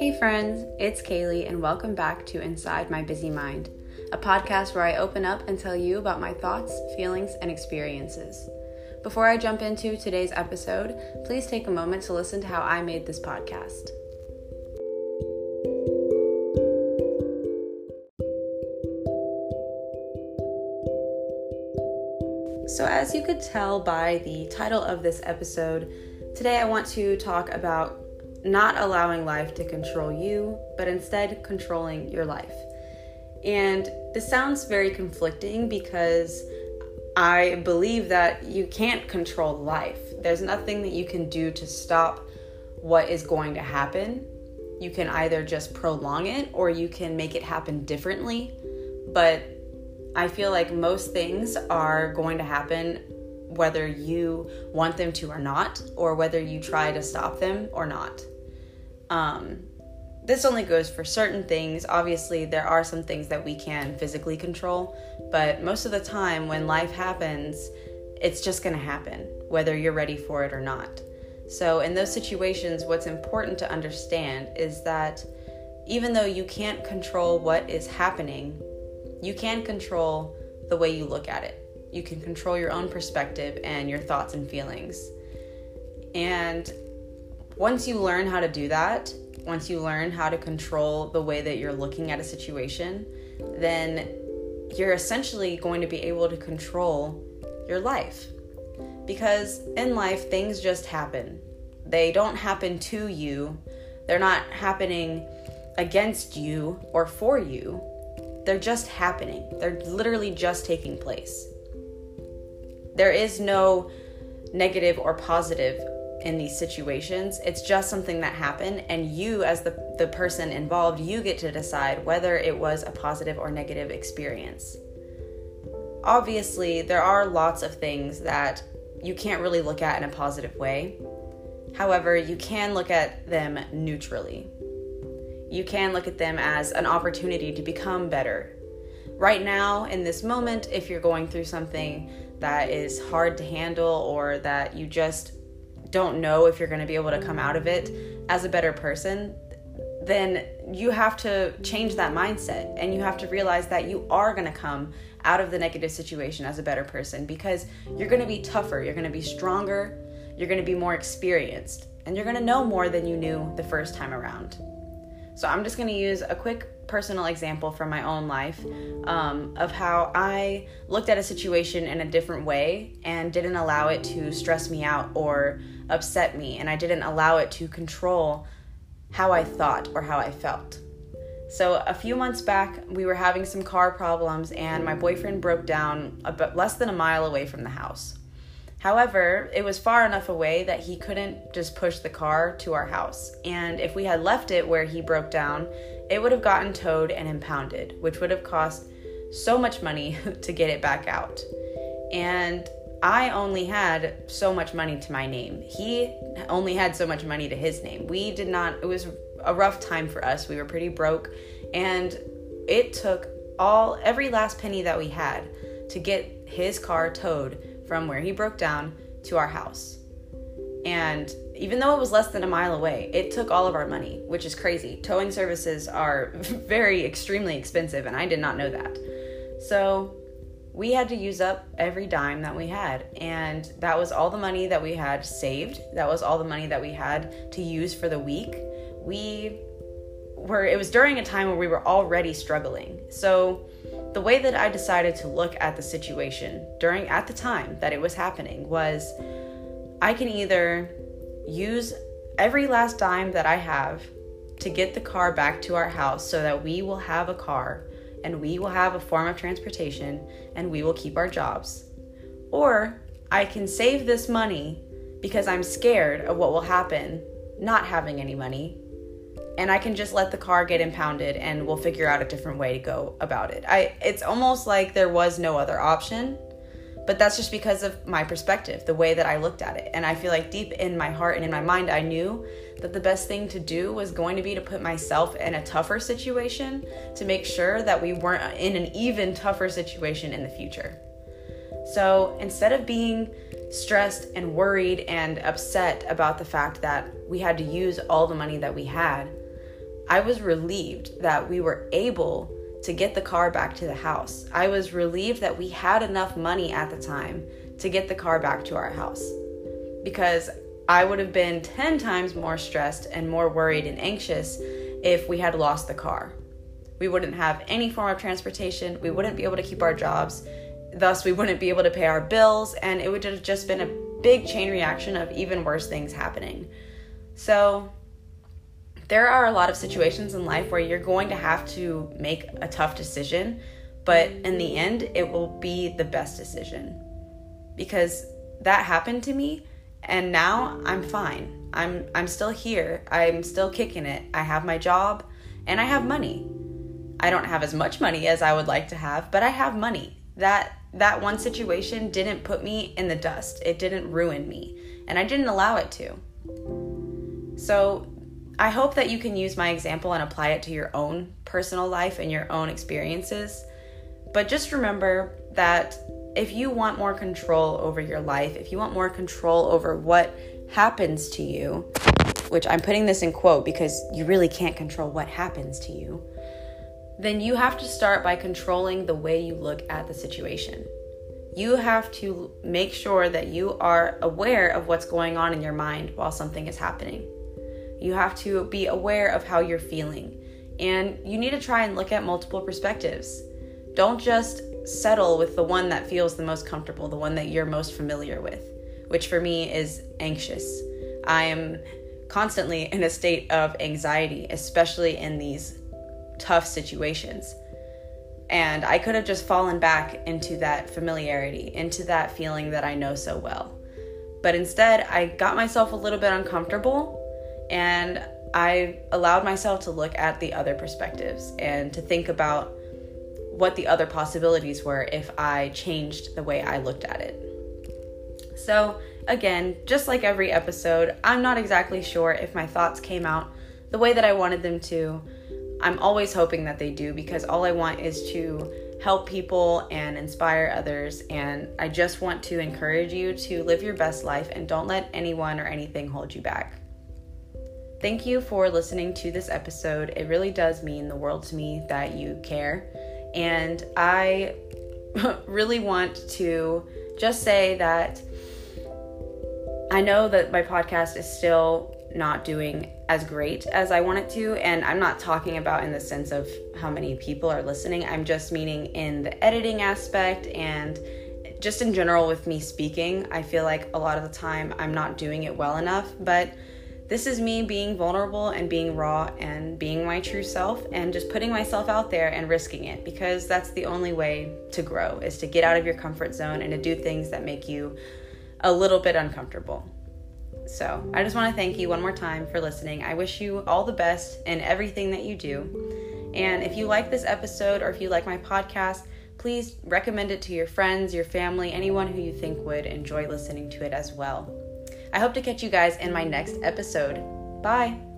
Hey, friends, it's Kaylee, and welcome back to Inside My Busy Mind, a podcast where I open up and tell you about my thoughts, feelings, and experiences. Before I jump into today's episode, please take a moment to listen to how I made this podcast. So, as you could tell by the title of this episode, today I want to talk about not allowing life to control you, but instead controlling your life. And this sounds very conflicting because I believe that you can't control life. There's nothing that you can do to stop what is going to happen. You can either just prolong it or you can make it happen differently. But I feel like most things are going to happen whether you want them to or not, or whether you try to stop them or not. Um, this only goes for certain things. Obviously, there are some things that we can physically control, but most of the time when life happens, it's just going to happen, whether you're ready for it or not. So, in those situations, what's important to understand is that even though you can't control what is happening, you can control the way you look at it. You can control your own perspective and your thoughts and feelings. And once you learn how to do that, once you learn how to control the way that you're looking at a situation, then you're essentially going to be able to control your life. Because in life, things just happen. They don't happen to you, they're not happening against you or for you. They're just happening. They're literally just taking place. There is no negative or positive in these situations. It's just something that happened, and you, as the, the person involved, you get to decide whether it was a positive or negative experience. Obviously, there are lots of things that you can't really look at in a positive way. However, you can look at them neutrally. You can look at them as an opportunity to become better. Right now, in this moment, if you're going through something that is hard to handle or that you just don't know if you're going to be able to come out of it as a better person, then you have to change that mindset and you have to realize that you are going to come out of the negative situation as a better person because you're going to be tougher, you're going to be stronger, you're going to be more experienced, and you're going to know more than you knew the first time around. So, I'm just going to use a quick personal example from my own life um, of how I looked at a situation in a different way and didn't allow it to stress me out or upset me, and I didn't allow it to control how I thought or how I felt. So, a few months back, we were having some car problems, and my boyfriend broke down about less than a mile away from the house. However, it was far enough away that he couldn't just push the car to our house. And if we had left it where he broke down, it would have gotten towed and impounded, which would have cost so much money to get it back out. And I only had so much money to my name. He only had so much money to his name. We did not, it was a rough time for us. We were pretty broke, and it took all, every last penny that we had to get his car towed from where he broke down to our house. And even though it was less than a mile away, it took all of our money, which is crazy. Towing services are very extremely expensive, and I did not know that. So we had to use up every dime that we had. And that was all the money that we had saved. That was all the money that we had to use for the week. We were, it was during a time where we were already struggling. So, the way that I decided to look at the situation during, at the time that it was happening was I can either use every last dime that I have to get the car back to our house so that we will have a car and we will have a form of transportation and we will keep our jobs. Or I can save this money because I'm scared of what will happen not having any money and I can just let the car get impounded and we'll figure out a different way to go about it. I it's almost like there was no other option but that's just because of my perspective, the way that I looked at it. And I feel like deep in my heart and in my mind, I knew that the best thing to do was going to be to put myself in a tougher situation to make sure that we weren't in an even tougher situation in the future. So instead of being stressed and worried and upset about the fact that we had to use all the money that we had, I was relieved that we were able to get the car back to the house. I was relieved that we had enough money at the time to get the car back to our house because I would have been 10 times more stressed and more worried and anxious if we had lost the car. We wouldn't have any form of transportation, we wouldn't be able to keep our jobs, thus, we wouldn't be able to pay our bills, and it would have just been a big chain reaction of even worse things happening. So, there are a lot of situations in life where you're going to have to make a tough decision, but in the end, it will be the best decision. Because that happened to me, and now I'm fine. I'm I'm still here. I'm still kicking it. I have my job and I have money. I don't have as much money as I would like to have, but I have money. That that one situation didn't put me in the dust. It didn't ruin me, and I didn't allow it to. So, I hope that you can use my example and apply it to your own personal life and your own experiences. But just remember that if you want more control over your life, if you want more control over what happens to you, which I'm putting this in quote because you really can't control what happens to you, then you have to start by controlling the way you look at the situation. You have to make sure that you are aware of what's going on in your mind while something is happening. You have to be aware of how you're feeling. And you need to try and look at multiple perspectives. Don't just settle with the one that feels the most comfortable, the one that you're most familiar with, which for me is anxious. I am constantly in a state of anxiety, especially in these tough situations. And I could have just fallen back into that familiarity, into that feeling that I know so well. But instead, I got myself a little bit uncomfortable and I allowed myself to look at the other perspectives and to think about what the other possibilities were if I changed the way I looked at it. So, again, just like every episode, I'm not exactly sure if my thoughts came out the way that I wanted them to. I'm always hoping that they do because all I want is to help people and inspire others. And I just want to encourage you to live your best life and don't let anyone or anything hold you back. Thank you for listening to this episode. It really does mean the world to me that you care. And I really want to just say that I know that my podcast is still not doing as great as I want it to. And I'm not talking about in the sense of how many people are listening, I'm just meaning in the editing aspect and just in general with me speaking. I feel like a lot of the time I'm not doing it well enough. But this is me being vulnerable and being raw and being my true self and just putting myself out there and risking it because that's the only way to grow is to get out of your comfort zone and to do things that make you a little bit uncomfortable. So I just want to thank you one more time for listening. I wish you all the best in everything that you do. And if you like this episode or if you like my podcast, please recommend it to your friends, your family, anyone who you think would enjoy listening to it as well. I hope to catch you guys in my next episode. Bye.